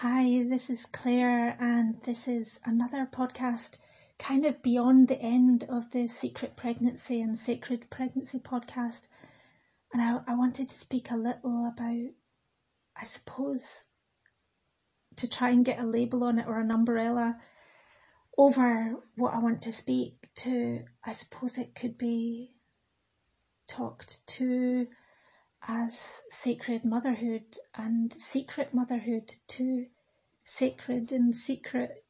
Hi, this is Claire, and this is another podcast kind of beyond the end of the Secret Pregnancy and Sacred Pregnancy podcast. And I, I wanted to speak a little about, I suppose, to try and get a label on it or an umbrella over what I want to speak to. I suppose it could be talked to as sacred motherhood and secret motherhood too. Sacred and secret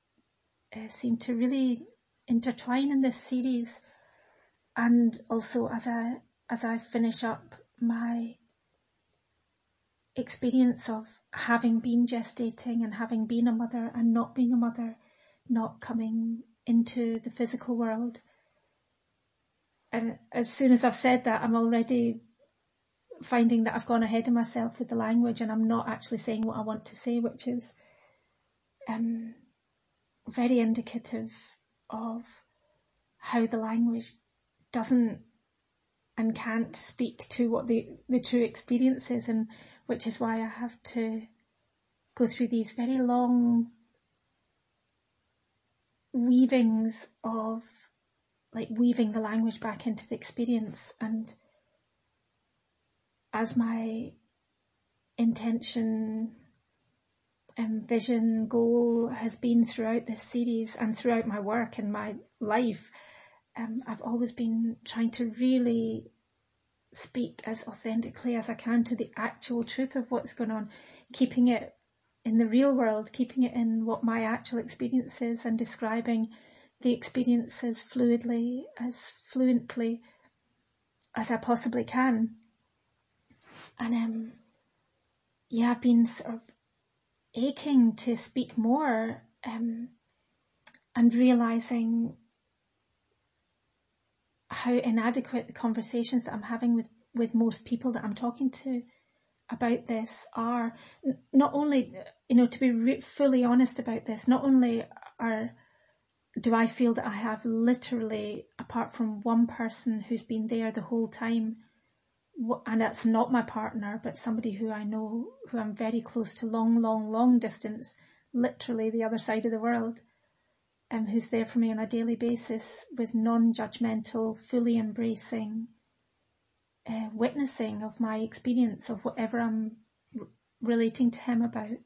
uh, seem to really intertwine in this series. And also as I, as I finish up my experience of having been gestating and having been a mother and not being a mother, not coming into the physical world. And as soon as I've said that, I'm already finding that I've gone ahead of myself with the language and I'm not actually saying what I want to say, which is um, very indicative of how the language doesn't and can't speak to what the, the true experience is and which is why I have to go through these very long weavings of like weaving the language back into the experience and as my intention and vision goal has been throughout this series and throughout my work and my life, um, I've always been trying to really speak as authentically as I can to the actual truth of what's going on, keeping it in the real world, keeping it in what my actual experience is and describing the experience as fluidly, as fluently as I possibly can. And um, yeah, I've been sort of aching to speak more um, and realizing how inadequate the conversations that I'm having with, with most people that I'm talking to about this are. Not only, you know, to be re- fully honest about this, not only are do I feel that I have literally, apart from one person who's been there the whole time, and it's not my partner, but somebody who I know, who I'm very close to, long, long, long distance, literally the other side of the world, um, who's there for me on a daily basis with non-judgmental, fully embracing, uh, witnessing of my experience of whatever I'm r- relating to him about.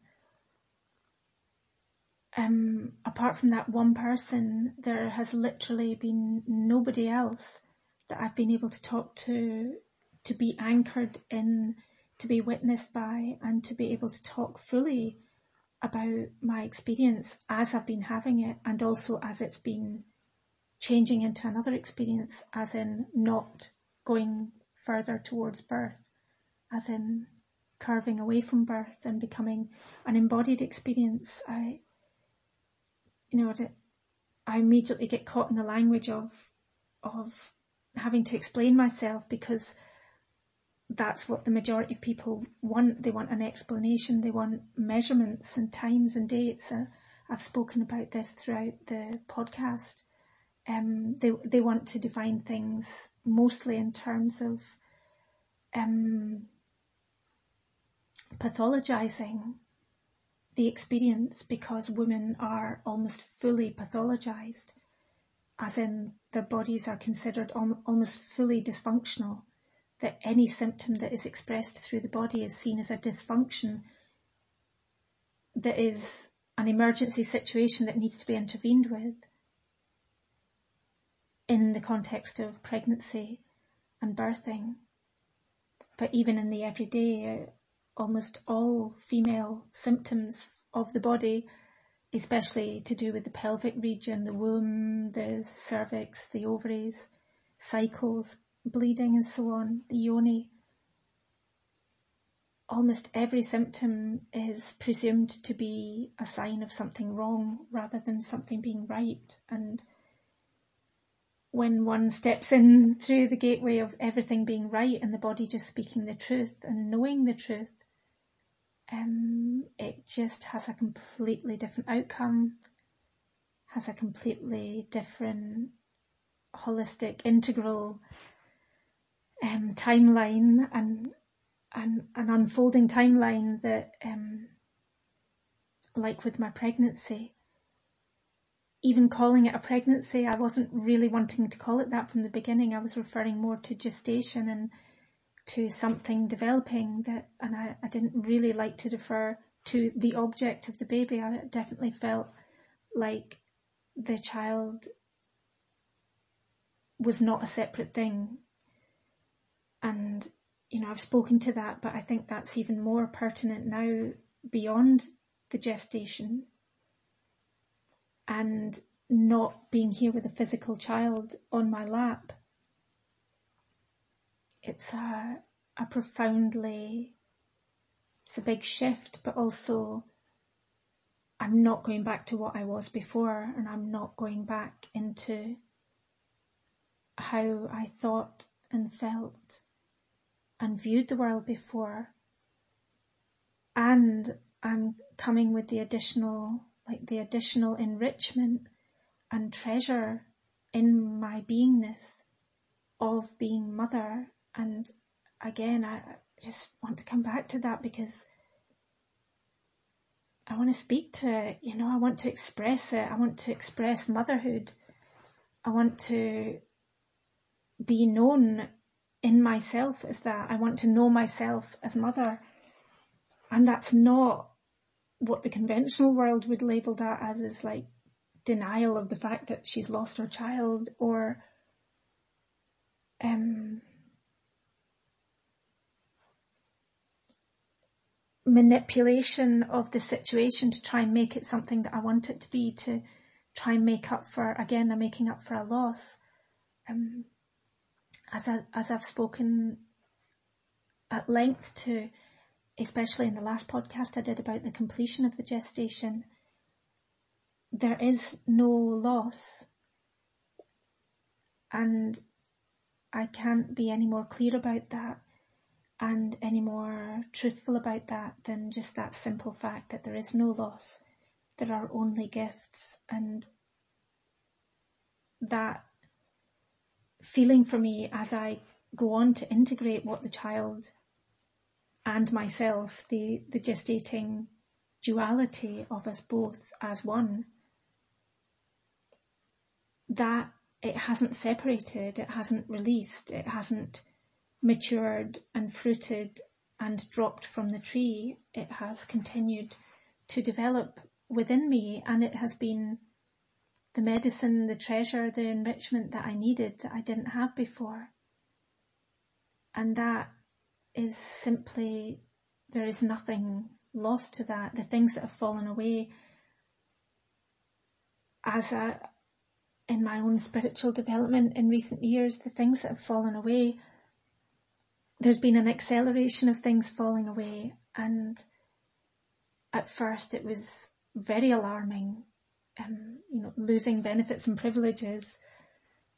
Um, apart from that one person, there has literally been nobody else that I've been able to talk to to be anchored in, to be witnessed by, and to be able to talk fully about my experience as I've been having it and also as it's been changing into another experience, as in not going further towards birth, as in curving away from birth and becoming an embodied experience. I, you know, I immediately get caught in the language of, of having to explain myself because that's what the majority of people want. They want an explanation. They want measurements and times and dates. I've spoken about this throughout the podcast. Um, they they want to define things mostly in terms of um, pathologizing the experience because women are almost fully pathologized, as in their bodies are considered al- almost fully dysfunctional that any symptom that is expressed through the body is seen as a dysfunction that is an emergency situation that needs to be intervened with in the context of pregnancy and birthing. But even in the everyday, uh, almost all female symptoms of the body, especially to do with the pelvic region, the womb, the cervix, the ovaries, cycles, bleeding and so on, the yoni, almost every symptom is presumed to be a sign of something wrong rather than something being right. And when one steps in through the gateway of everything being right and the body just speaking the truth and knowing the truth, um, it just has a completely different outcome, has a completely different holistic, integral um, timeline and, an unfolding timeline that um, like with my pregnancy, even calling it a pregnancy, I wasn't really wanting to call it that from the beginning. I was referring more to gestation and to something developing that, and I, I didn't really like to defer to the object of the baby. I definitely felt like the child was not a separate thing. And, you know, I've spoken to that, but I think that's even more pertinent now beyond the gestation and not being here with a physical child on my lap. It's a, a profoundly, it's a big shift, but also I'm not going back to what I was before and I'm not going back into how I thought and felt and viewed the world before. And I'm coming with the additional, like the additional enrichment and treasure in my beingness of being mother. And again, I just want to come back to that because I want to speak to it, you know, I want to express it. I want to express motherhood. I want to be known in myself is that. I want to know myself as mother. And that's not what the conventional world would label that as is like denial of the fact that she's lost her child or um, manipulation of the situation to try and make it something that I want it to be to try and make up for again I'm making up for a loss. Um, as I as I've spoken at length to especially in the last podcast I did about the completion of the gestation, there is no loss. And I can't be any more clear about that and any more truthful about that than just that simple fact that there is no loss. There are only gifts and that feeling for me as I go on to integrate what the child and myself, the, the gestating duality of us both as one, that it hasn't separated, it hasn't released, it hasn't matured and fruited and dropped from the tree. It has continued to develop within me and it has been the medicine, the treasure, the enrichment that I needed that I didn't have before. And that is simply, there is nothing lost to that. The things that have fallen away as a, in my own spiritual development in recent years, the things that have fallen away, there's been an acceleration of things falling away. And at first it was very alarming, um, you know, losing benefits and privileges,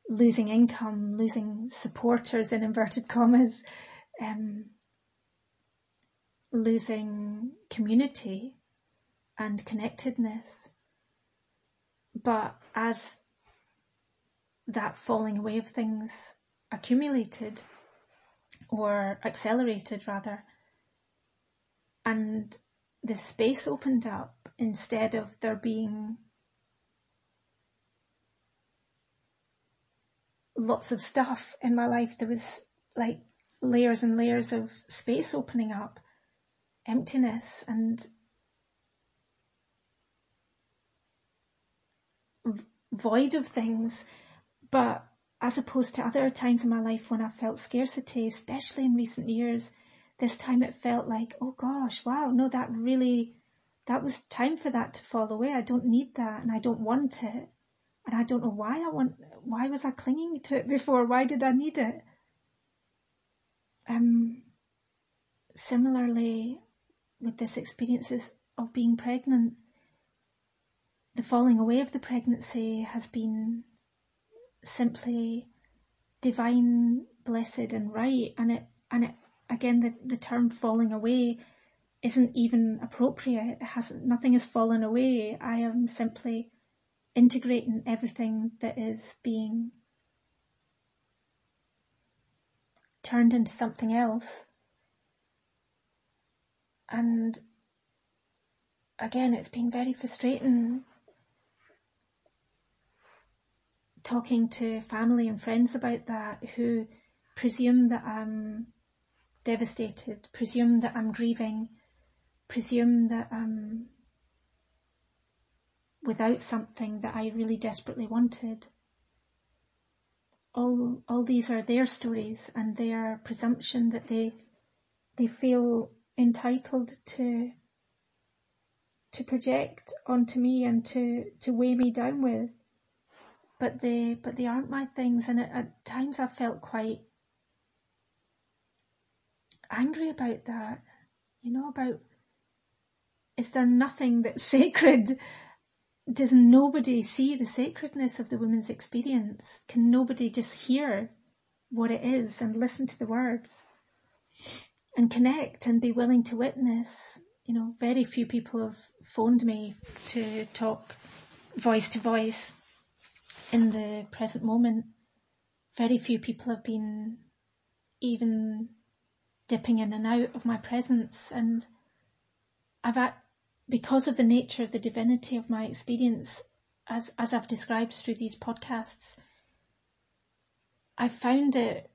losing income, losing supporters in inverted commas, um, losing community and connectedness. But as that falling away of things accumulated or accelerated rather, and the space opened up instead of there being lots of stuff in my life, there was like layers and layers of space opening up, emptiness and void of things. But as opposed to other times in my life when I felt scarcity, especially in recent years, this time it felt like, oh gosh, wow, no, that really, that was time for that to fall away. I don't need that and I don't want it. And I don't know why I want, why was I clinging to it before? Why did I need it? Um, similarly, with this experiences of being pregnant, the falling away of the pregnancy has been simply divine, blessed and right. And it, and it, again, the, the term falling away isn't even appropriate. It has, nothing has fallen away. I am simply integrating everything that is being turned into something else. And again, it's been very frustrating talking to family and friends about that who presume that I'm devastated, presume that I'm grieving, presume that I'm without something that I really desperately wanted. All, all these are their stories and their presumption that they, they feel entitled to, to project onto me and to, to weigh me down with. But they, but they aren't my things. And at, at times I felt quite angry about that. You know, about, is there nothing that's sacred does nobody see the sacredness of the woman's experience? Can nobody just hear what it is and listen to the words and connect and be willing to witness? You know, very few people have phoned me to talk voice to voice in the present moment. Very few people have been even dipping in and out of my presence and I've at, because of the nature of the divinity of my experience, as, as I've described through these podcasts, I found it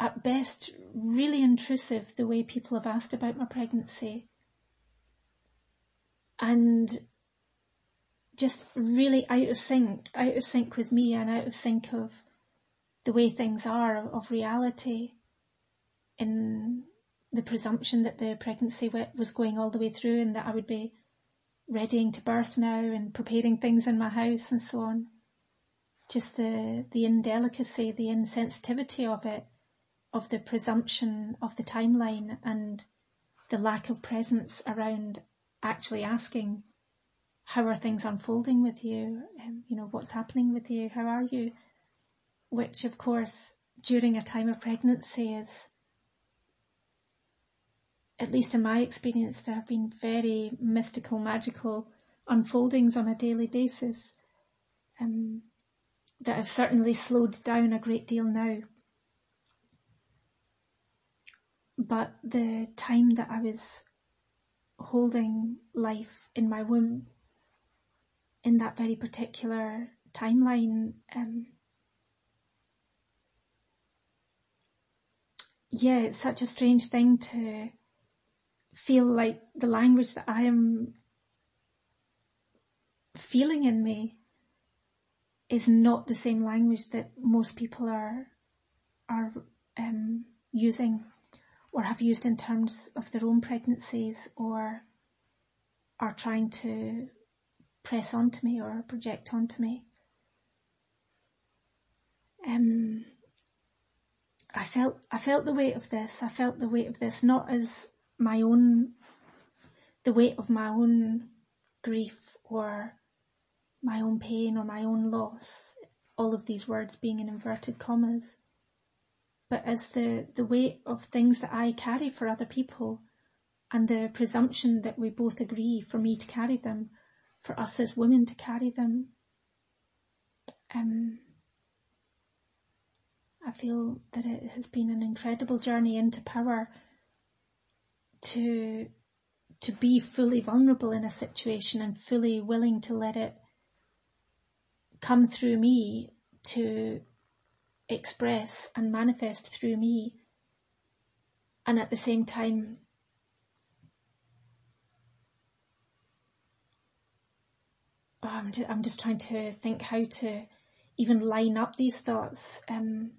at best really intrusive the way people have asked about my pregnancy. And just really out of sync, out of sync with me and out of sync of the way things are, of reality in the presumption that the pregnancy was going all the way through and that I would be readying to birth now and preparing things in my house and so on. Just the, the indelicacy, the insensitivity of it, of the presumption of the timeline and the lack of presence around actually asking, how are things unfolding with you? Um, you know, what's happening with you? How are you? Which of course, during a time of pregnancy is at least in my experience, there have been very mystical, magical unfoldings on a daily basis um, that have certainly slowed down a great deal now. But the time that I was holding life in my womb, in that very particular timeline, um, yeah, it's such a strange thing to feel like the language that I am feeling in me is not the same language that most people are are um, using or have used in terms of their own pregnancies or are trying to press onto me or project onto me. Um, I felt I felt the weight of this. I felt the weight of this not as my own, the weight of my own grief or my own pain or my own loss, all of these words being in inverted commas, but as the, the weight of things that I carry for other people and the presumption that we both agree for me to carry them, for us as women to carry them. Um, I feel that it has been an incredible journey into power to to be fully vulnerable in a situation and fully willing to let it come through me to express and manifest through me. And at the same time oh, I'm, just, I'm just trying to think how to even line up these thoughts. Um,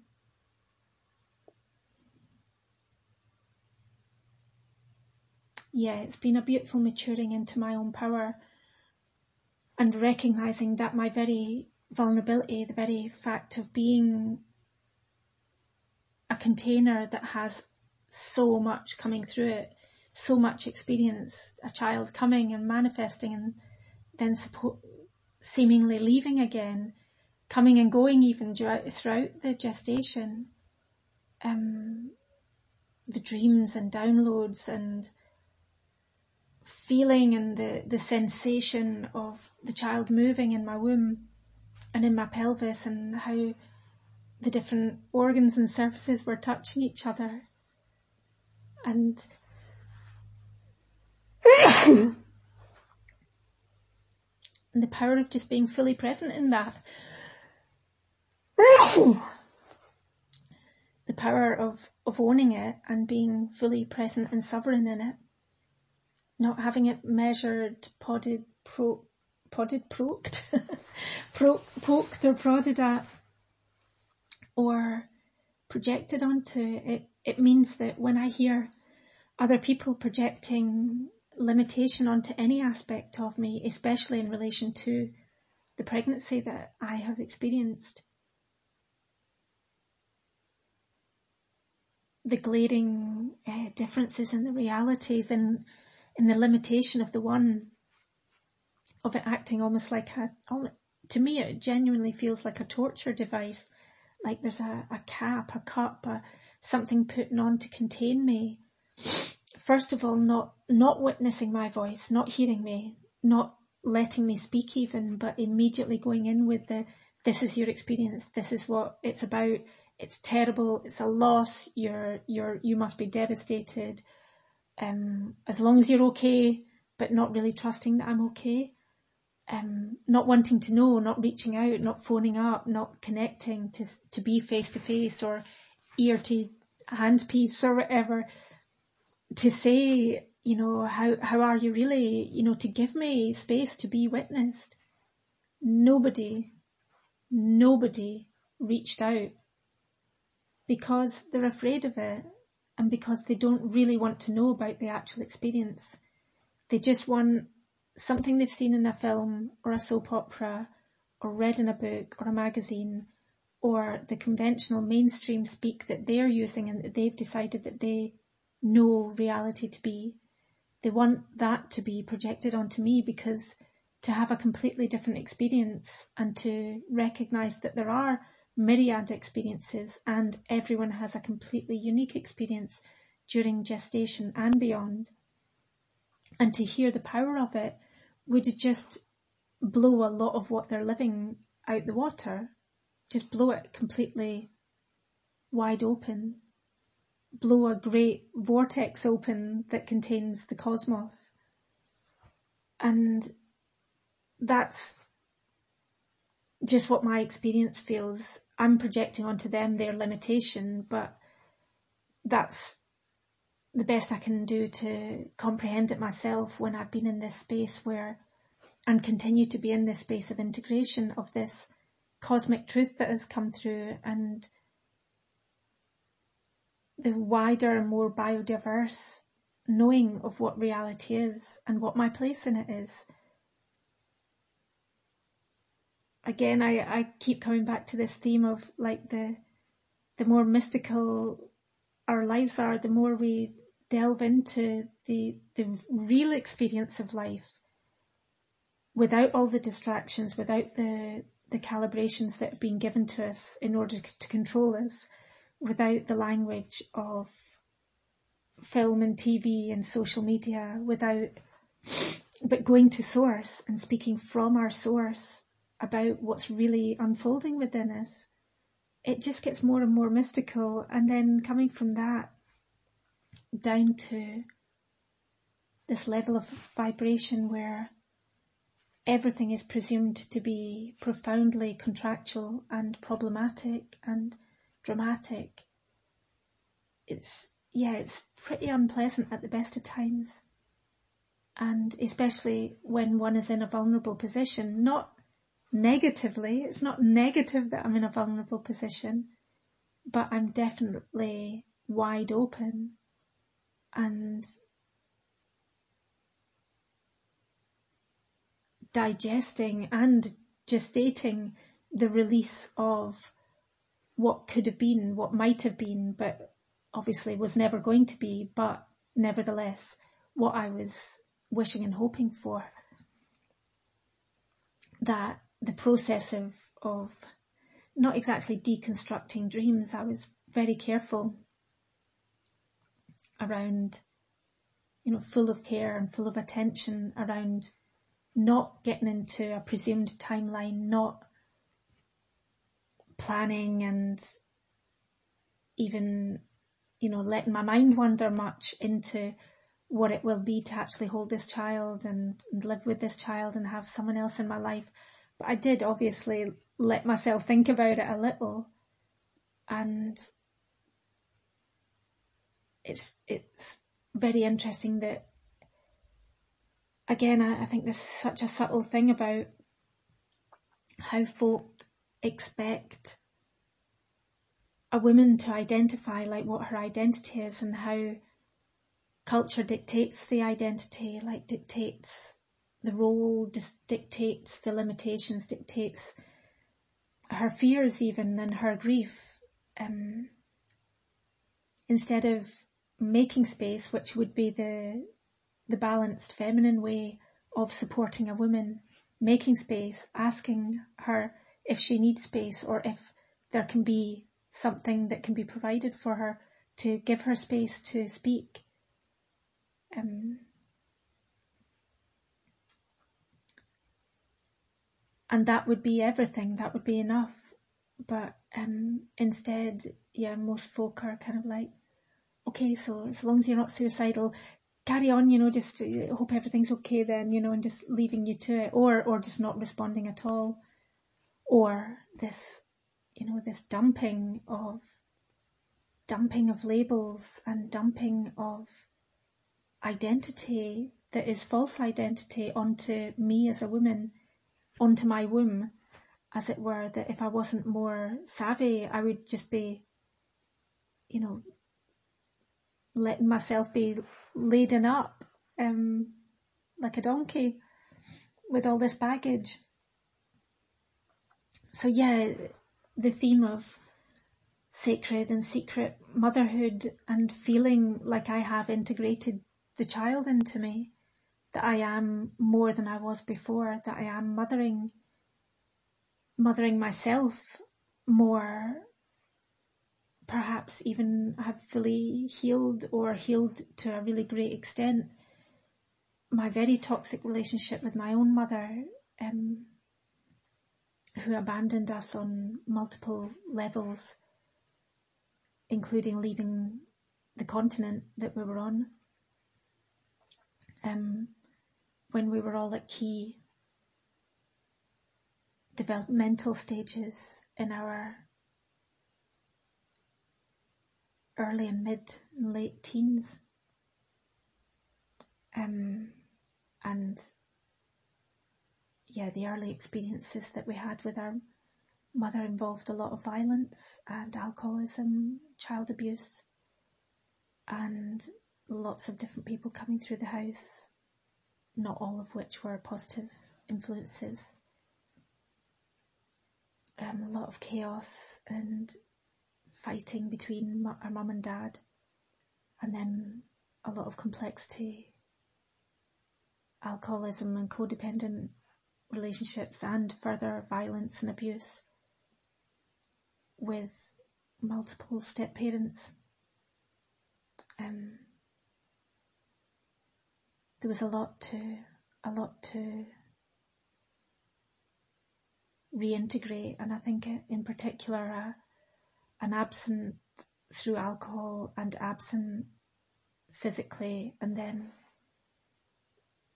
yeah, it's been a beautiful maturing into my own power and recognizing that my very vulnerability, the very fact of being a container that has so much coming through it, so much experience, a child coming and manifesting and then suppo- seemingly leaving again, coming and going even throughout the gestation, um, the dreams and downloads and feeling and the, the sensation of the child moving in my womb and in my pelvis and how the different organs and surfaces were touching each other. And the power of just being fully present in that. the power of, of owning it and being fully present and sovereign in it. Not having it measured, podded, pro, podded, poked, pro, poked or prodded at or projected onto. It, it means that when I hear other people projecting limitation onto any aspect of me, especially in relation to the pregnancy that I have experienced, the glaring uh, differences in the realities and in the limitation of the one, of it acting almost like a, to me it genuinely feels like a torture device. Like there's a, a cap, a cup, a, something put on to contain me. First of all, not, not witnessing my voice, not hearing me, not letting me speak even, but immediately going in with the, this is your experience, this is what it's about, it's terrible, it's a loss, you're, you're, you must be devastated. Um, as long as you're okay, but not really trusting that I'm okay. Um, not wanting to know, not reaching out, not phoning up, not connecting to to be face to face or ear to hand piece or whatever, to say, you know, how how are you really, you know, to give me space to be witnessed. Nobody, nobody reached out because they're afraid of it and because they don't really want to know about the actual experience. They just want something they've seen in a film or a soap opera or read in a book or a magazine or the conventional mainstream speak that they're using and that they've decided that they know reality to be. They want that to be projected onto me because to have a completely different experience and to recognize that there are myriad experiences and everyone has a completely unique experience during gestation and beyond. And to hear the power of it would just blow a lot of what they're living out the water, just blow it completely wide open, blow a great vortex open that contains the cosmos. And that's just what my experience feels. I'm projecting onto them their limitation, but that's the best I can do to comprehend it myself when I've been in this space where, and continue to be in this space of integration of this cosmic truth that has come through and the wider and more biodiverse knowing of what reality is and what my place in it is. Again, I, I keep coming back to this theme of like the, the more mystical our lives are, the more we delve into the, the real experience of life without all the distractions, without the, the calibrations that have been given to us in order to control us, without the language of film and TV and social media, without, but going to source and speaking from our source about what's really unfolding within us. It just gets more and more mystical. And then coming from that, down to this level of vibration where everything is presumed to be profoundly contractual and problematic and dramatic. It's, yeah, it's pretty unpleasant at the best of times. And especially when one is in a vulnerable position, not negatively, it's not negative that I'm in a vulnerable position, but I'm definitely wide open and digesting and gestating the release of what could have been, what might have been, but obviously was never going to be, but nevertheless, what I was wishing and hoping for. That the process of, of not exactly deconstructing dreams, I was very careful around, you know, full of care and full of attention around not getting into a presumed timeline, not planning and even, you know, letting my mind wander much into what it will be to actually hold this child and, and live with this child and have someone else in my life. But I did obviously let myself think about it a little. And it's it's very interesting that again I, I think there's such a subtle thing about how folk expect a woman to identify like what her identity is and how culture dictates the identity, like dictates the role, dictates the limitations, dictates her fears even and her grief. Um, instead of making space, which would be the the balanced feminine way of supporting a woman, making space, asking her if she needs space or if there can be something that can be provided for her to give her space to speak. Um, and that would be everything, that would be enough. But um, instead, yeah, most folk are kind of like, okay, so as long as you're not suicidal, carry on, you know, just uh, hope everything's okay then, you know, and just leaving you to it, or or just not responding at all, or this, you know, this dumping of dumping of labels and dumping of identity that is false identity onto me as a woman, onto my womb, as it were, that if I wasn't more savvy, I would just be, you know, letting myself be laden up um, like a donkey with all this baggage. So yeah, the theme of sacred and secret motherhood and feeling like I have integrated the child into me, that I am more than I was before, that I am mothering, mothering myself more perhaps even have fully healed or healed to a really great extent my very toxic relationship with my own mother, um, who abandoned us on multiple levels, including leaving the continent that we were on. Um, when we were all at key developmental stages in our early and mid and late teens. Um, and yeah, the early experiences that we had with our mother involved a lot of violence and alcoholism, child abuse, and lots of different people coming through the house, not all of which were positive influences. Um, a lot of chaos and fighting between our mum and dad, and then a lot of complexity, alcoholism and codependent relationships, and further violence and abuse with multiple step parents. Um, there was a lot to, a lot to reintegrate, and I think in particular, uh, and absent through alcohol and absent physically and then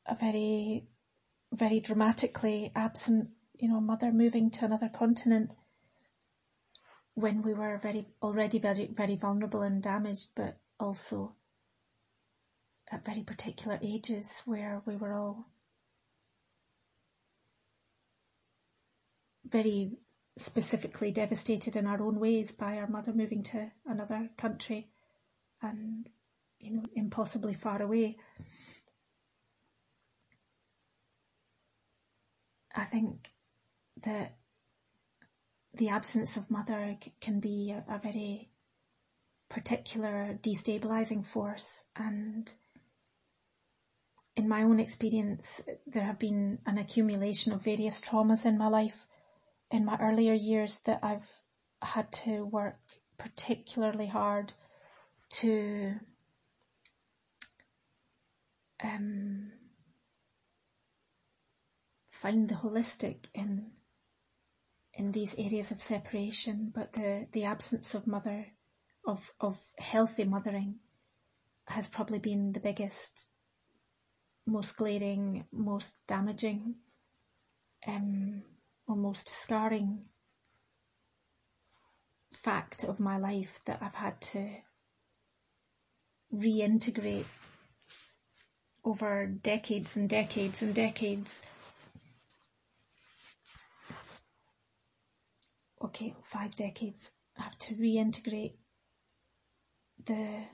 a very, very dramatically absent, you know, mother moving to another continent when we were very, already very, very vulnerable and damaged, but also at very particular ages where we were all very specifically devastated in our own ways by our mother moving to another country and, you know, impossibly far away. I think that the absence of mother can be a, a very particular destabilizing force and in my own experience there have been an accumulation of various traumas in my life. In my earlier years that I've had to work particularly hard to um, find the holistic in in these areas of separation, but the, the absence of mother, of, of healthy mothering has probably been the biggest, most glaring, most damaging, um, or most scarring fact of my life that I've had to reintegrate over decades and decades and decades. Okay, five decades. I have to reintegrate the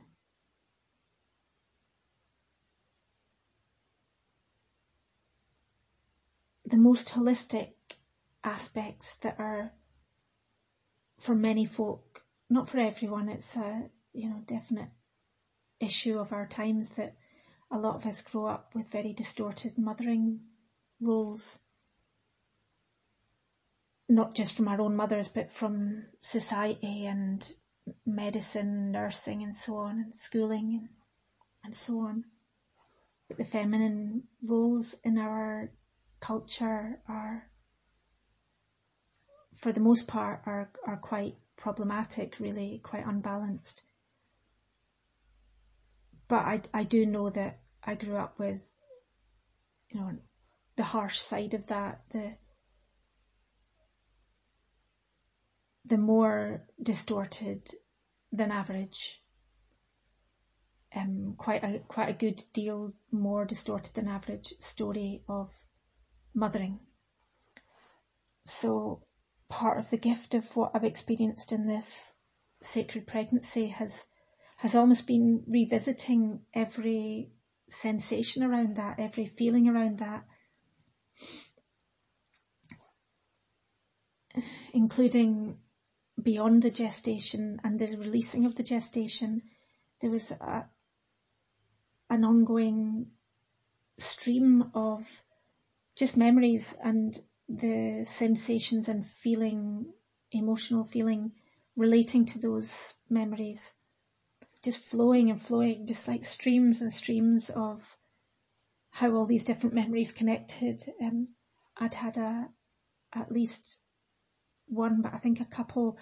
the most holistic aspects that are for many folk, not for everyone, it's a, you know, definite issue of our times that a lot of us grow up with very distorted mothering roles. Not just from our own mothers, but from society and medicine, nursing and so on, and schooling and, and so on. But the feminine roles in our culture are for the most part, are, are quite problematic, really, quite unbalanced. But I, I do know that I grew up with, you know, the harsh side of that, the, the more distorted than average, um, quite a, quite a good deal more distorted than average story of mothering. So part of the gift of what I've experienced in this sacred pregnancy has has almost been revisiting every sensation around that, every feeling around that, including beyond the gestation and the releasing of the gestation. There was a, an ongoing stream of just memories and the sensations and feeling, emotional feeling relating to those memories, just flowing and flowing, just like streams and streams of how all these different memories connected. Um, I'd had a, at least one, but I think a couple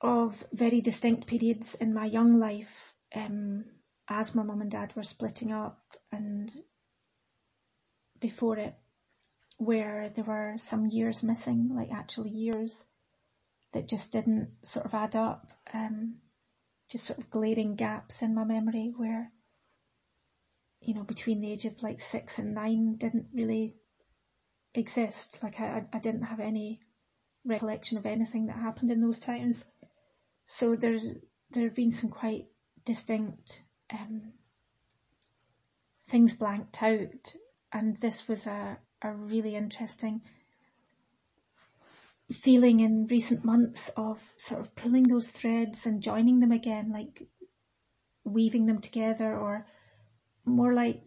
of very distinct periods in my young life, um, as my mum and dad were splitting up and before it where there were some years missing, like actually years that just didn't sort of add up. Um, just sort of glaring gaps in my memory where, you know, between the age of like six and nine didn't really exist. Like I, I didn't have any recollection of anything that happened in those times. So there's, there have been some quite distinct, um, things blanked out and this was a, a really interesting feeling in recent months of sort of pulling those threads and joining them again, like weaving them together or more like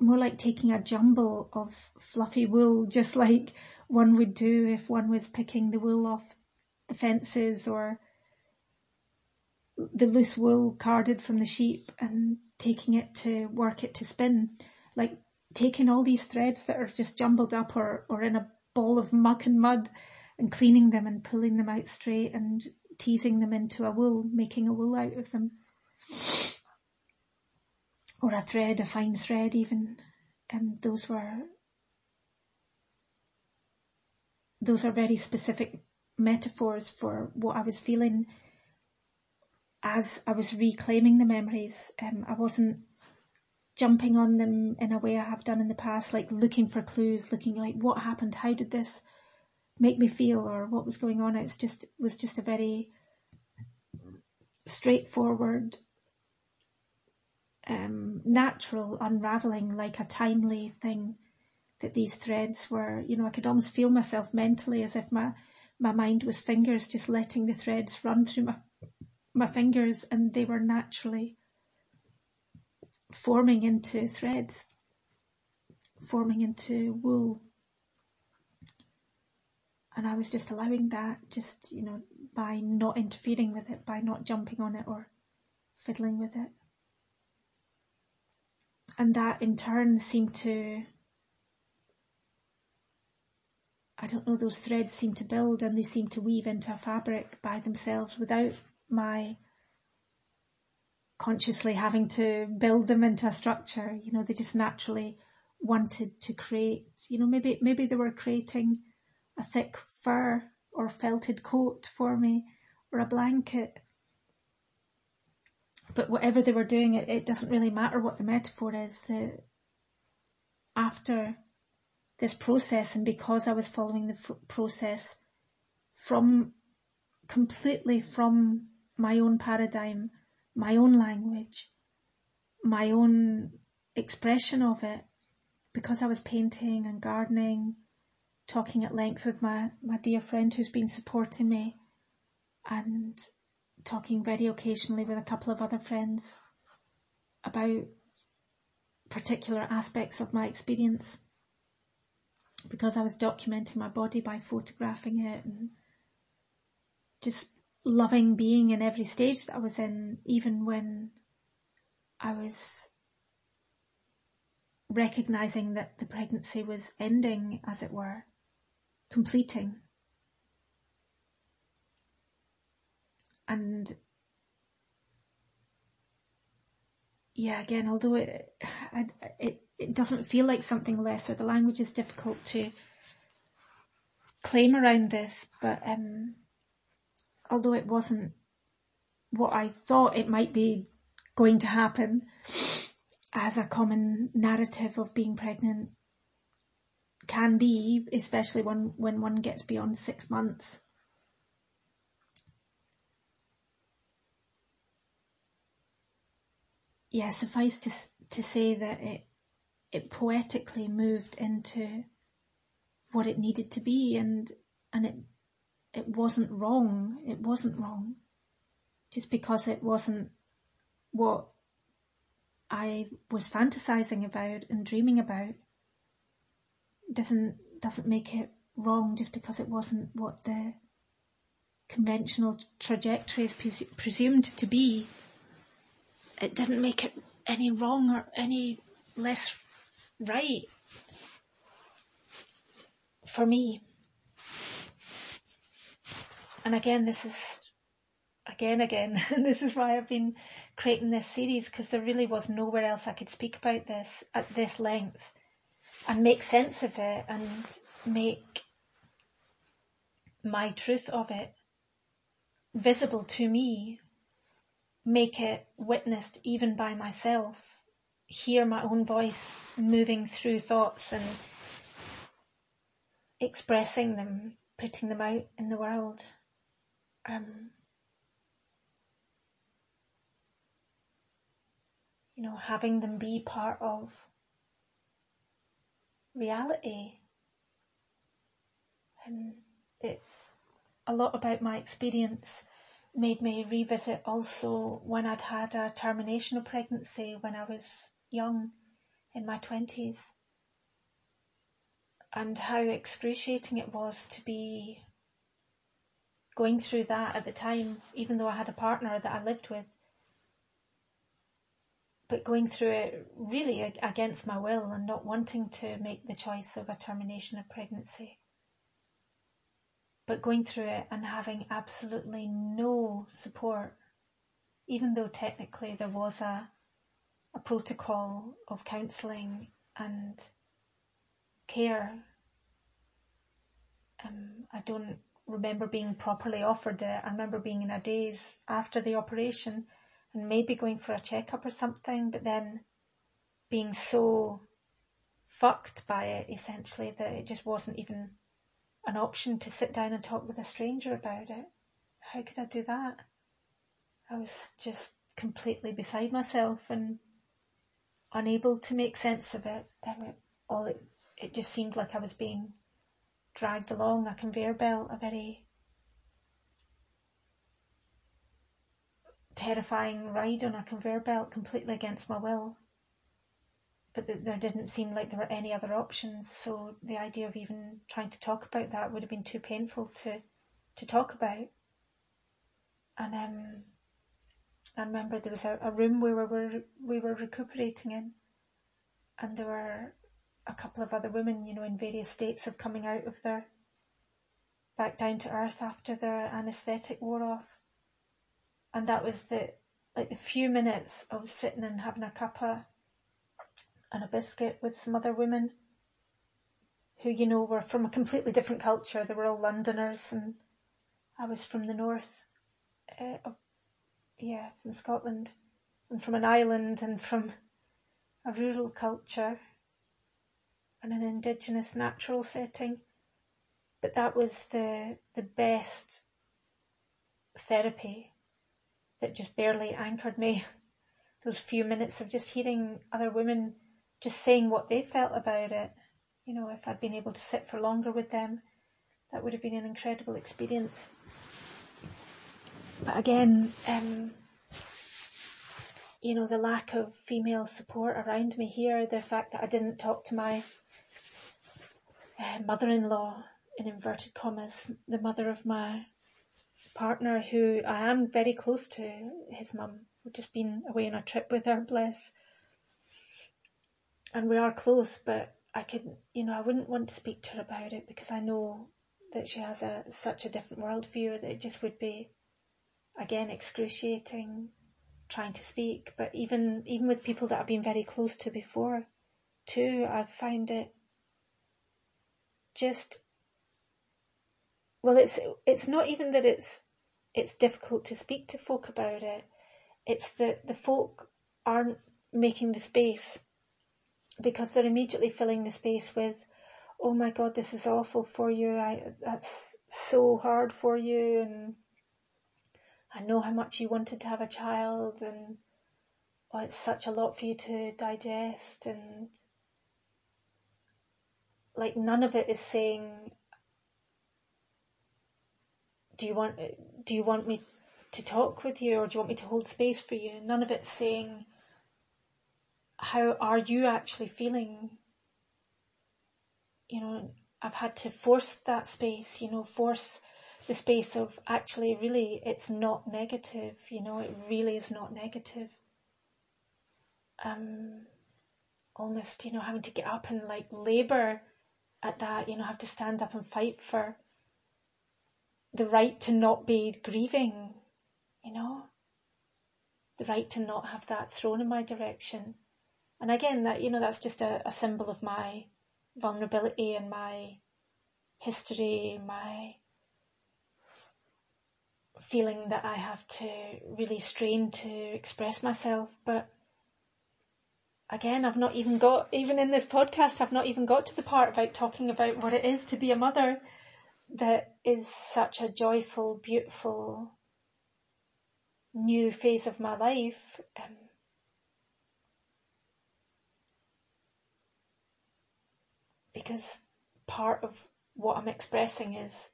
more like taking a jumble of fluffy wool, just like one would do if one was picking the wool off the fences or the loose wool carded from the sheep and taking it to work it to spin. Like taking all these threads that are just jumbled up or, or in a ball of muck and mud and cleaning them and pulling them out straight and teasing them into a wool, making a wool out of them. Or a thread, a fine thread even. And those were, those are very specific metaphors for what I was feeling as I was reclaiming the memories. Um, I wasn't jumping on them in a way I have done in the past, like looking for clues, looking like what happened, how did this make me feel, or what was going on. It was just was just a very straightforward, um, natural unraveling, like a timely thing. That these threads were, you know, I could almost feel myself mentally as if my my mind was fingers, just letting the threads run through my my fingers, and they were naturally forming into threads, forming into wool. And I was just allowing that, just, you know, by not interfering with it, by not jumping on it or fiddling with it. And that in turn seemed to, I don't know, those threads seemed to build and they seemed to weave into a fabric by themselves without my consciously having to build them into a structure. You know, they just naturally wanted to create, you know, maybe, maybe they were creating a thick fur or felted coat for me or a blanket. But whatever they were doing, it, it doesn't really matter what the metaphor is. Uh, after this process and because I was following the f- process from completely from my own paradigm, my own language, my own expression of it, because I was painting and gardening, talking at length with my, my dear friend who's been supporting me, and talking very occasionally with a couple of other friends about particular aspects of my experience. Because I was documenting my body by photographing it and just loving being in every stage that I was in, even when I was recognizing that the pregnancy was ending, as it were, completing. And yeah, again, although it, it, it doesn't feel like something less or the language is difficult to claim around this, but, um, although it wasn't what I thought it might be going to happen as a common narrative of being pregnant can be, especially when, when one gets beyond six months. Yeah, suffice to, to say that it, it poetically moved into what it needed to be and, and it it wasn't wrong. It wasn't wrong. Just because it wasn't what I was fantasizing about and dreaming about doesn't doesn't make it wrong just because it wasn't what the conventional trajectory is pres- presumed to be. It doesn't make it any wrong or any less right for me. And again, this is, again, again, this is why I've been creating this series because there really was nowhere else I could speak about this at this length and make sense of it and make my truth of it visible to me, make it witnessed even by myself, hear my own voice moving through thoughts and expressing them, putting them out in the world um, you know, having them be part of reality. And it, a lot about my experience made me revisit also when I'd had a termination of pregnancy when I was young in my twenties and how excruciating it was to be going through that at the time, even though I had a partner that I lived with. But going through it really against my will and not wanting to make the choice of a termination of pregnancy. But going through it and having absolutely no support, even though technically there was a, a protocol of counselling and care. Um, I don't remember being properly offered it. I remember being in a daze after the operation and maybe going for a checkup or something, but then being so fucked by it essentially that it just wasn't even an option to sit down and talk with a stranger about it. How could I do that? I was just completely beside myself and unable to make sense of it. it all it, it just seemed like I was being dragged along a conveyor belt, a very terrifying ride on a conveyor belt completely against my will. But there didn't seem like there were any other options, so the idea of even trying to talk about that would have been too painful to, to talk about. And um, I remember there was a, a room we were, we were recuperating in, and there were a couple of other women, you know, in various states of coming out of their back down to earth after their anaesthetic wore off. And that was the like the few minutes of sitting and having a cuppa and a biscuit with some other women who, you know, were from a completely different culture. They were all Londoners and I was from the north, uh, of, yeah, from Scotland and from an island and from a rural culture and an indigenous natural setting. But that was the, the best therapy that just barely anchored me. Those few minutes of just hearing other women just saying what they felt about it. You know, if I'd been able to sit for longer with them, that would have been an incredible experience. But again, um, you know, the lack of female support around me here, the fact that I didn't talk to my uh, mother-in-law, in inverted commas, the mother of my partner, who I am very close to, his mum. We've just been away on a trip with her, bless and we are close, but I could, you know, I wouldn't want to speak to her about it because I know that she has a such a different worldview that it just would be, again, excruciating trying to speak. But even even with people that I've been very close to before, too, I find it just well, it's it's not even that it's it's difficult to speak to folk about it. It's that the folk aren't making the space because they're immediately filling the space with, oh my God, this is awful for you. I, that's so hard for you. And I know how much you wanted to have a child and oh, it's such a lot for you to digest. And like none of it is saying, do you want, do you want me to talk with you or do you want me to hold space for you? None of it's saying, how are you actually feeling? You know, I've had to force that space, you know, force the space of actually really it's not negative, you know, it really is not negative. Um, almost, you know, having to get up and like labour at that, you know, have to stand up and fight for the right to not be grieving, you know, the right to not have that thrown in my direction. And again, that, you know, that's just a, a symbol of my vulnerability and my history, my feeling that I have to really strain to express myself. But again, I've not even got, even in this podcast, I've not even got to the part about talking about what it is to be a mother that is such a joyful, beautiful new phase of my life. Um, because part of what I'm expressing is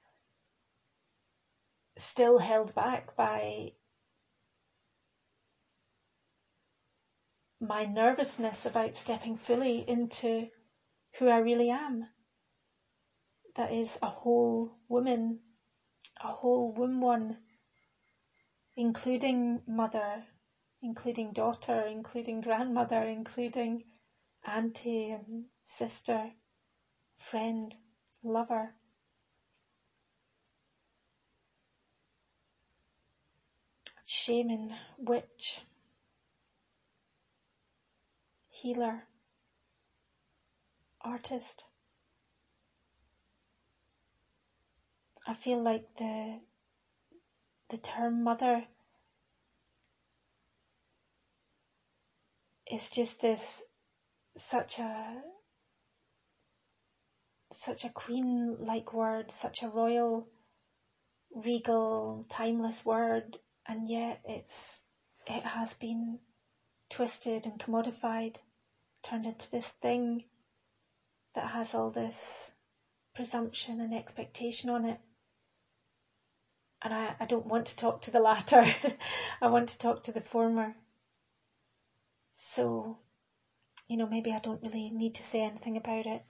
still held back by my nervousness about stepping fully into who I really am. That is a whole woman, a whole womb one, including mother, including daughter, including grandmother, including auntie and sister friend, lover. Shaman, witch, healer, artist. I feel like the the term mother is just this such a such a queen like word, such a royal, regal, timeless word, and yet it's it has been twisted and commodified, turned into this thing that has all this presumption and expectation on it. And I, I don't want to talk to the latter. I want to talk to the former. So, you know, maybe I don't really need to say anything about it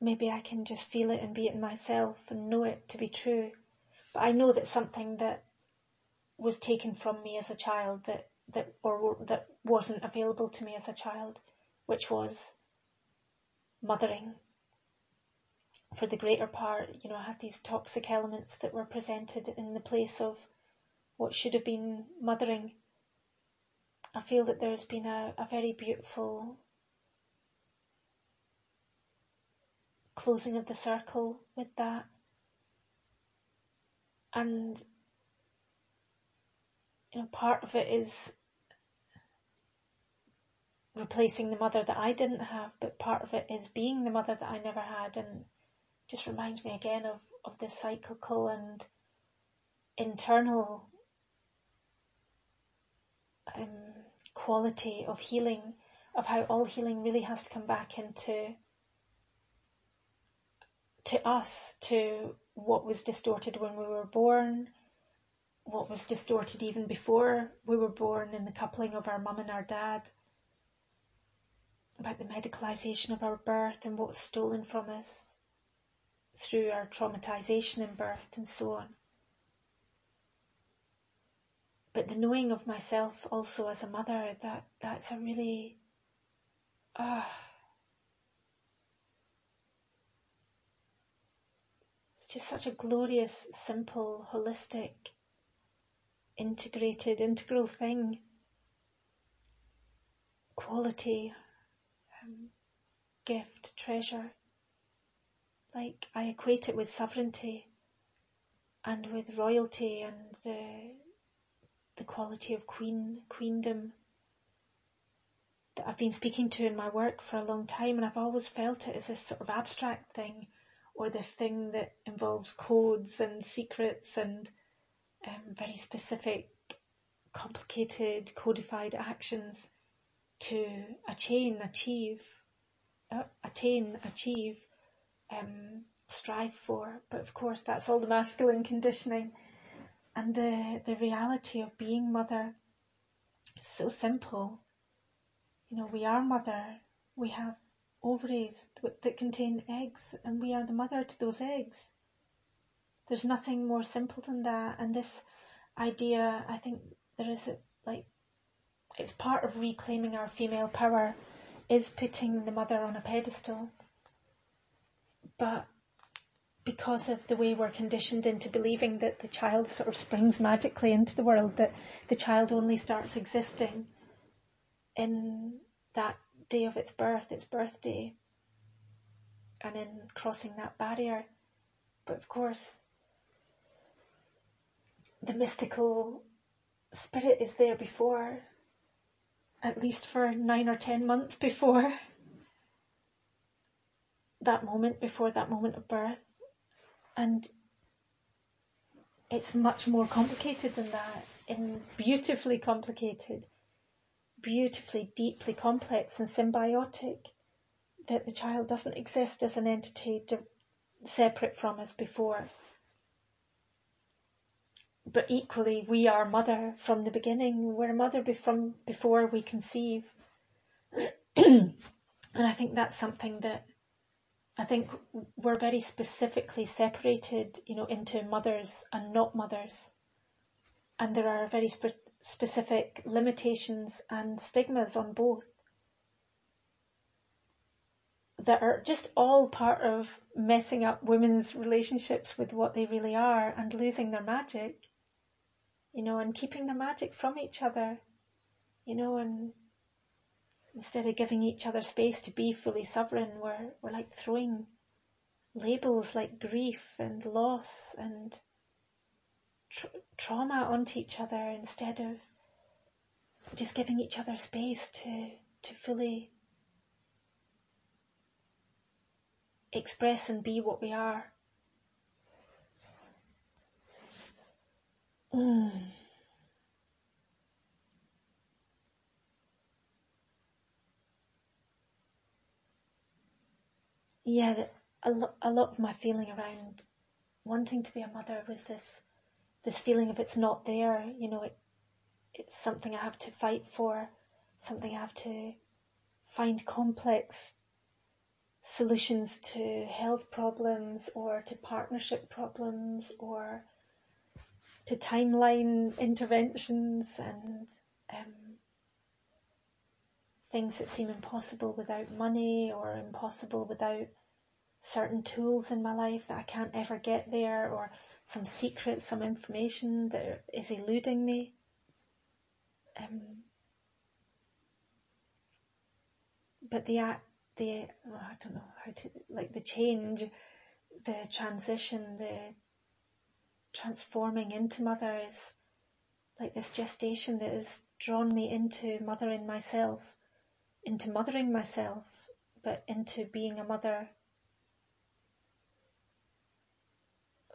maybe I can just feel it and be it in myself and know it to be true. But I know that something that was taken from me as a child that, that, or that wasn't available to me as a child, which was mothering. For the greater part, you know, I had these toxic elements that were presented in the place of what should have been mothering. I feel that there's been a, a very beautiful closing of the circle with that. And you know, part of it is replacing the mother that I didn't have, but part of it is being the mother that I never had and just reminds me again of, of this cyclical and internal um, quality of healing, of how all healing really has to come back into to us, to what was distorted when we were born, what was distorted even before we were born in the coupling of our mum and our dad, about the medicalisation of our birth and what was stolen from us through our traumatisation in birth and so on. But the knowing of myself also as a mother, that, that's a really, ah, uh, it's just such a glorious, simple, holistic, integrated, integral thing. Quality, um, gift, treasure. Like I equate it with sovereignty and with royalty and the the quality of queen queendom that I've been speaking to in my work for a long time and I've always felt it as this sort of abstract thing or this thing that involves codes and secrets and um, very specific complicated codified actions to attain achieve uh, attain achieve um, strive for but of course that's all the masculine conditioning and the, the reality of being mother is so simple. You know, we are mother. We have ovaries that contain eggs and we are the mother to those eggs. There's nothing more simple than that. And this idea, I think there is a, like, it's part of reclaiming our female power is putting the mother on a pedestal. But because of the way we're conditioned into believing that the child sort of springs magically into the world, that the child only starts existing in that day of its birth, its birthday, and in crossing that barrier. But of course, the mystical spirit is there before, at least for nine or ten months before that moment, before that moment of birth. And it's much more complicated than that, and beautifully complicated, beautifully, deeply complex and symbiotic, that the child doesn't exist as an entity separate from us before. But equally, we are mother from the beginning. We're mother from before we conceive. and I think that's something that I think we're very specifically separated, you know, into mothers and not mothers. And there are very spe- specific limitations and stigmas on both that are just all part of messing up women's relationships with what they really are and losing their magic, you know, and keeping the magic from each other, you know, and instead of giving each other space to be fully sovereign, we're, we're like throwing labels like grief and loss and tra- trauma onto each other instead of just giving each other space to, to fully express and be what we are. Yeah, the, a, lo- a lot of my feeling around wanting to be a mother was this this feeling of it's not there. You know, it it's something I have to fight for, something I have to find complex solutions to health problems or to partnership problems or to timeline interventions and um, things that seem impossible without money or impossible without certain tools in my life that I can't ever get there or some secret, some information that is eluding me. Um, but the act, the oh, I don't know how to like the change, the transition, the transforming into mother is like this gestation that has drawn me into mothering myself, into mothering myself, but into being a mother.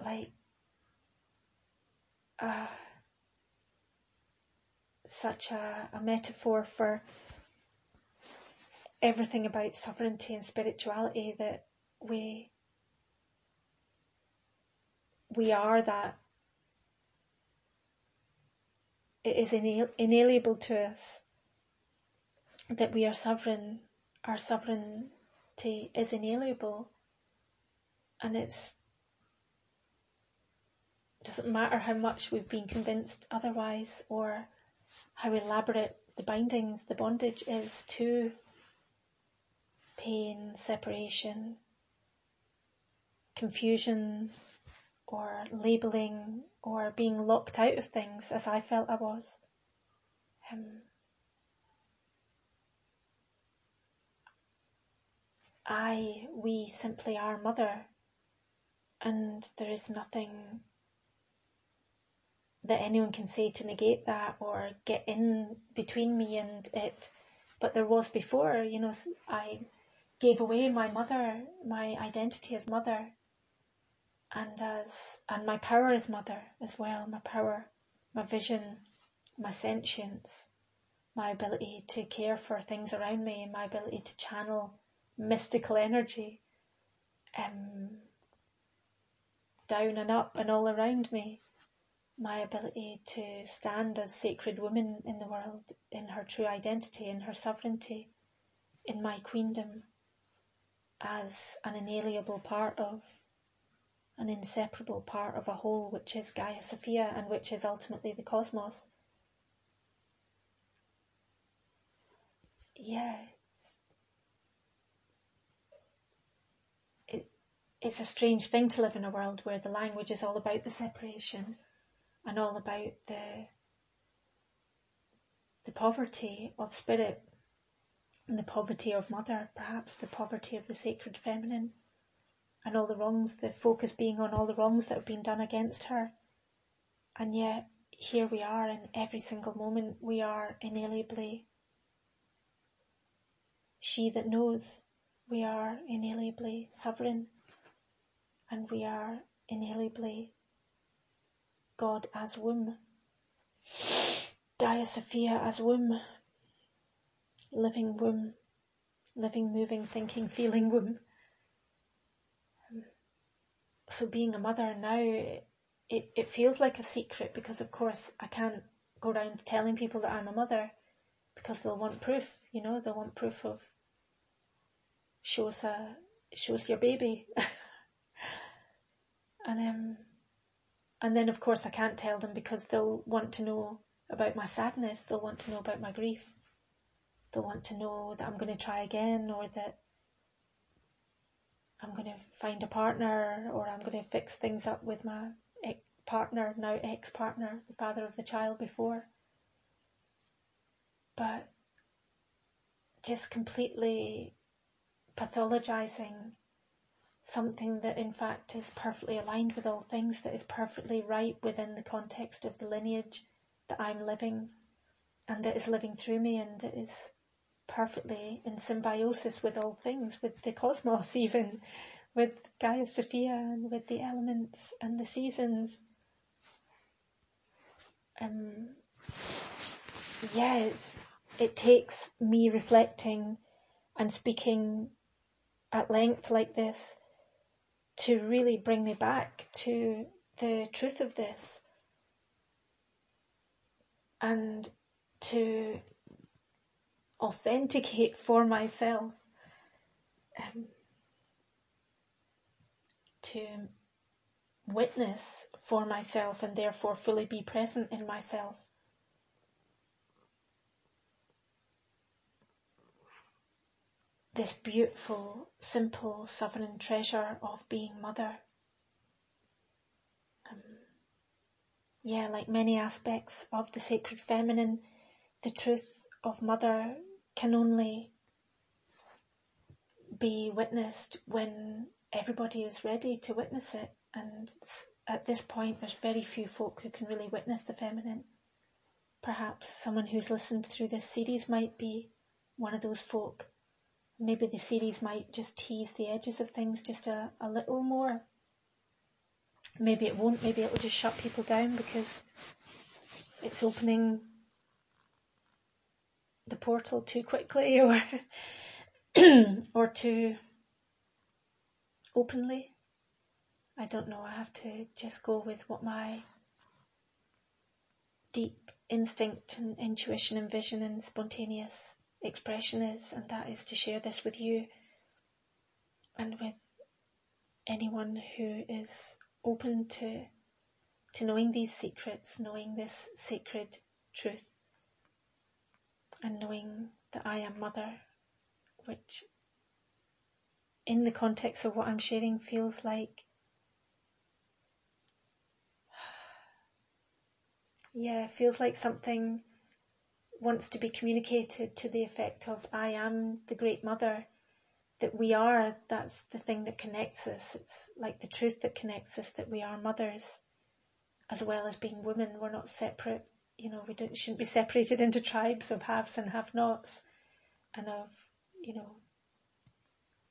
Like, uh, such a, a metaphor for everything about sovereignty and spirituality that we we are that it is inalienable to us that we are sovereign our sovereignty is inalienable and it's doesn't matter how much we've been convinced otherwise or how elaborate the bindings the bondage is to pain separation confusion or labeling or being locked out of things as I felt I was. Um, I, we simply are mother, and there is nothing that anyone can say to negate that or get in between me and it. But there was before, you know, I gave away my mother, my identity as mother, and as and my power as mother as well my power my vision my sentience my ability to care for things around me my ability to channel mystical energy um, down and up and all around me my ability to stand as sacred woman in the world in her true identity in her sovereignty in my queendom as an inalienable part of an inseparable part of a whole which is Gaia Sophia and which is ultimately the cosmos. Yeah, it's a strange thing to live in a world where the language is all about the separation and all about the the poverty of spirit and the poverty of mother, perhaps the poverty of the sacred feminine and all the wrongs, the focus being on all the wrongs that have been done against her. And yet, here we are in every single moment, we are inalienably she that knows. We are inalienably sovereign, and we are inalienably God as womb. Gaia Sophia as womb, living womb, living, moving, thinking, feeling womb um, so being a mother now, it, it feels like a secret because, of course, I can't go around telling people that I'm a mother because they'll want proof, you know, they'll want proof of show us a show us your baby. and um and then of course I can't tell them because they'll want to know about my sadness, they'll want to know about my grief. They'll want to know that I'm going to try again or that I'm going to find a partner or I'm going to fix things up with my ex- partner, now ex partner, the father of the child before. But just completely pathologizing something that in fact is perfectly aligned with all things, that is perfectly right within the context of the lineage that I'm living and that is living through me and that is perfectly in symbiosis with all things, with the cosmos even, with Gaia Sophia and with the elements and the seasons. Um, yes, it takes me reflecting and speaking at length like this to really bring me back to the truth of this and to authenticate for myself um, to witness for myself and therefore fully be present in myself. This beautiful, simple, sovereign treasure of being mother. Um, yeah, like many aspects of the sacred feminine, the truth of mother can only be witnessed when everybody is ready to witness it. And at this point, there's very few folk who can really witness the feminine. Perhaps someone who's listened through this series might be one of those folk. Maybe the series might just tease the edges of things just a, a little more. Maybe it won't, maybe it'll just shut people down because it's opening the portal too quickly or or too openly. I don't know. I have to just go with what my deep instinct and intuition and vision and spontaneous expression is, and that is to share this with you and with anyone who is open to to knowing these secrets, knowing this sacred truth, and knowing that I am mother, which in the context of what I'm sharing feels like yeah, feels like something wants to be communicated to the effect of I am the great mother that we are, that's the thing that connects us. It's like the truth that connects us that we are mothers as well as being women. We're not separate. You know, we shouldn't be separated into tribes of haves and have nots and of, you know,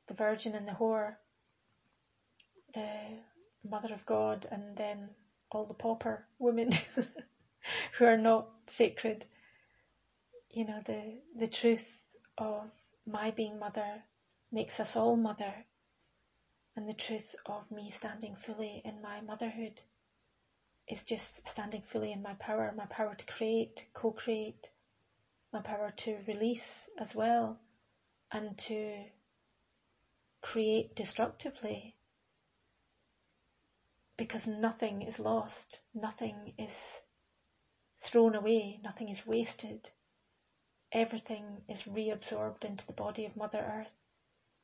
the virgin and the whore, the mother of God, and then all the pauper women who are not sacred. You know, the, the truth of my being mother makes us all mother, and the truth of me standing fully in my motherhood is just standing fully in my power, my power to create, co-create, my power to release as well, and to create destructively because nothing is lost, nothing is thrown away, nothing is wasted. Everything is reabsorbed into the body of Mother Earth.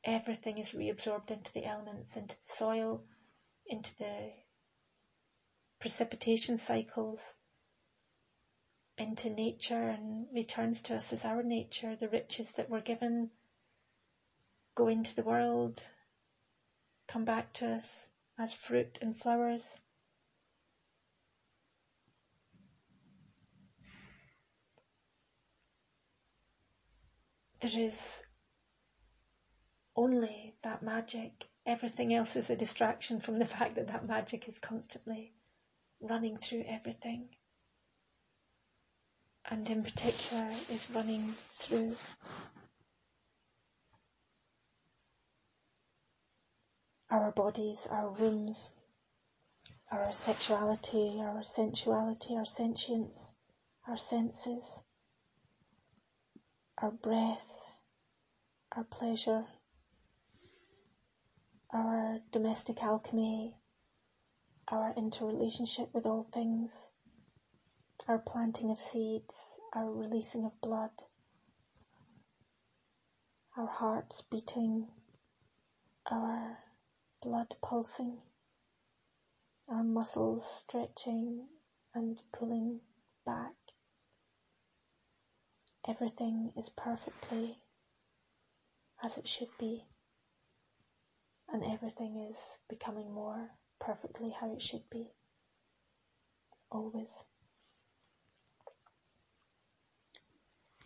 Everything is reabsorbed into the elements, into the soil, into the precipitation cycles, into nature and returns to us as our nature, the riches that we're given go into the world, come back to us as fruit and flowers. There is only that magic. Everything else is a distraction from the fact that that magic is constantly running through everything. And in particular is running through our bodies, our wombs, our sexuality, our sensuality, our sentience, our senses, our breath, our pleasure, our domestic alchemy, our interrelationship with all things, our planting of seeds, our releasing of blood, our hearts beating, our blood pulsing, our muscles stretching and pulling back. Everything is perfectly as it should be, and everything is becoming more perfectly how it should be. Always.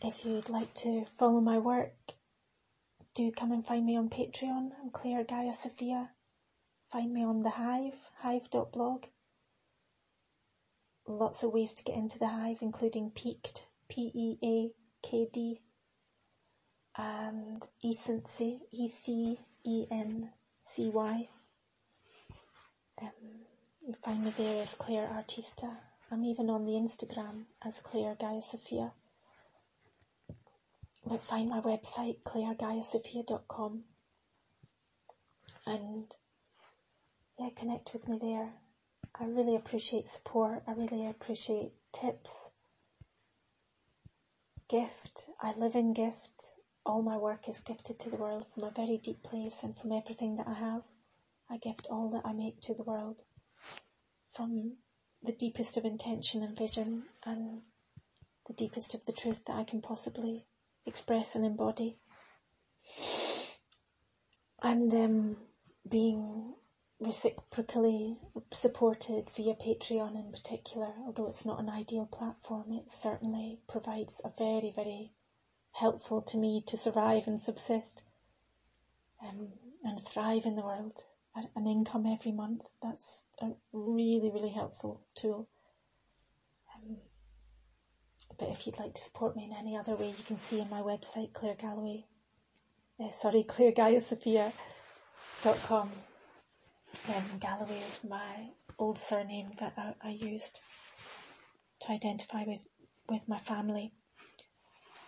If you'd like to follow my work, do come and find me on Patreon. I'm Claire Gaia Sophia. Find me on the Hive, hive.blog. Lots of ways to get into the Hive, including PeakD, P-E-A-K-D, and Ecency, E-C-E-N-C-Y. Um, you find me there as Claire Artista. I'm even on the Instagram as Claire Gaia Sophia. But find my website, clairegaiasophia.com. And yeah, connect with me there. I really appreciate support. I really appreciate tips. Gift. I live in gift. All my work is gifted to the world from a very deep place and from everything that I have. I gift all that I make to the world. From the deepest of intention and vision and the deepest of the truth that I can possibly express and embody. And um, being reciprocally supported via Patreon in particular, although it's not an ideal platform, it certainly provides a very, very helpful to me to survive and subsist um, and thrive in the world. An income every month, that's a really, really helpful tool. Um, but if you'd like to support me in any other way, you can see on my website, Claire Galloway, uh, sorry, clairegaiasophia.com. Um, Galloway is my old surname that I, I used to identify with, with my family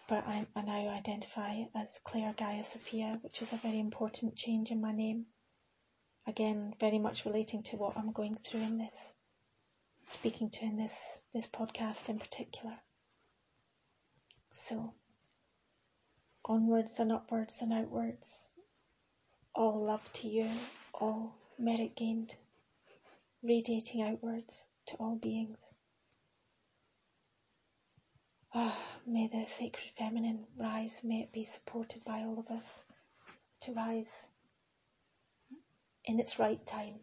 but I, I now identify as Claire Gaia Sophia, which is a very important change in my name. Again, very much relating to what I'm going through in this, speaking to in this, this podcast in particular. So, onwards and upwards and outwards, all love to you, all merit gained, radiating outwards to all beings. Ah, may the sacred feminine rise, may it be supported by all of us to rise in its right time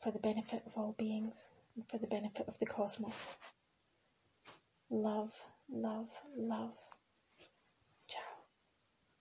for the benefit of all beings and for the benefit of the cosmos. Love, love, love.